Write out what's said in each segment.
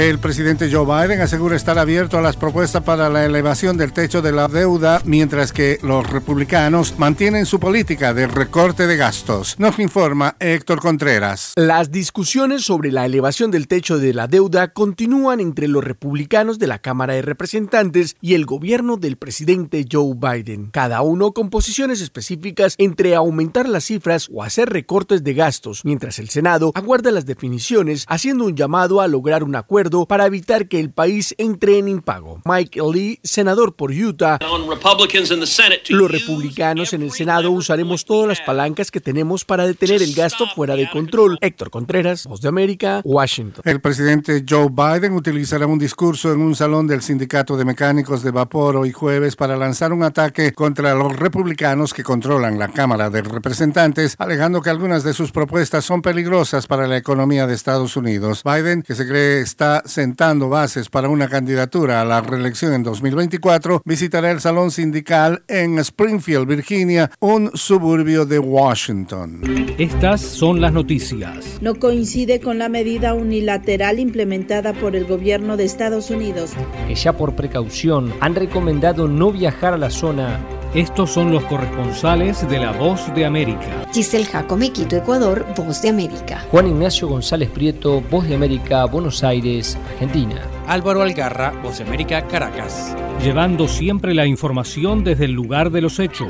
El presidente Joe Biden asegura estar abierto a las propuestas para la elevación del techo de la deuda, mientras que los republicanos mantienen su política de recorte de gastos. Nos informa Héctor Contreras. Las discusiones sobre la elevación del techo de la deuda continúan entre los republicanos de la Cámara de Representantes y el gobierno del presidente Joe Biden, cada uno con posiciones específicas entre aumentar las cifras o hacer recortes de gastos, mientras el Senado aguarda las definiciones, haciendo un llamado a lograr un acuerdo para evitar que el país entre en impago. Mike Lee, senador por Utah, los republicanos en el Senado usaremos todas las palancas que tenemos para detener el gasto fuera de control. Héctor Contreras, Voz de América, Washington. El presidente Joe Biden utilizará un discurso en un salón del Sindicato de Mecánicos de Vapor hoy jueves para lanzar un ataque contra los republicanos que controlan la Cámara de Representantes, alegando que algunas de sus propuestas son peligrosas para la economía de Estados Unidos. Biden, que se cree está sentando bases para una candidatura a la reelección en 2024, visitará el Salón Sindical en Springfield, Virginia, un suburbio de Washington. Estas son las noticias. No coincide con la medida unilateral implementada por el gobierno de Estados Unidos. Que ya por precaución han recomendado no viajar a la zona estos son los corresponsales de La Voz de América. Giselle Jacome, Quito, Ecuador, Voz de América. Juan Ignacio González Prieto, Voz de América, Buenos Aires, Argentina. Álvaro Algarra, Voz de América, Caracas. Llevando siempre la información desde el lugar de los hechos.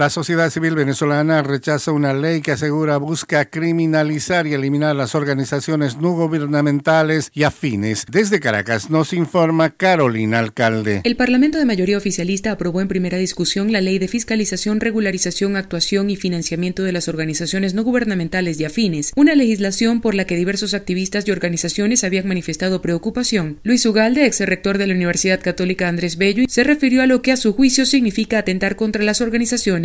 La sociedad civil venezolana rechaza una ley que asegura busca criminalizar y eliminar las organizaciones no gubernamentales y afines. Desde Caracas nos informa Carolina Alcalde. El Parlamento de mayoría oficialista aprobó en primera discusión la ley de fiscalización, regularización, actuación y financiamiento de las organizaciones no gubernamentales y afines, una legislación por la que diversos activistas y organizaciones habían manifestado preocupación. Luis Ugalde, ex rector de la Universidad Católica Andrés Bello, se refirió a lo que a su juicio significa atentar contra las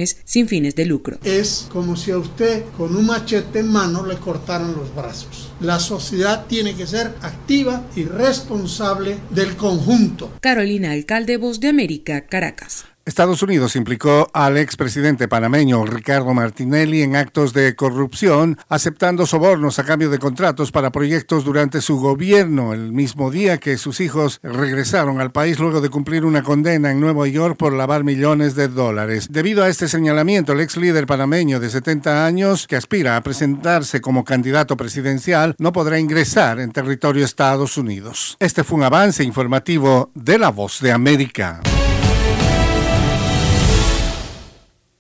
organizaciones sin fines de lucro. Es como si a usted con un machete en mano le cortaran los brazos. La sociedad tiene que ser activa y responsable del conjunto. Carolina Alcalde, Voz de América, Caracas. Estados Unidos implicó al expresidente panameño Ricardo Martinelli en actos de corrupción, aceptando sobornos a cambio de contratos para proyectos durante su gobierno, el mismo día que sus hijos regresaron al país luego de cumplir una condena en Nueva York por lavar millones de dólares. Debido a este señalamiento, el ex líder panameño de 70 años, que aspira a presentarse como candidato presidencial, no podrá ingresar en territorio Estados Unidos. Este fue un avance informativo de La Voz de América.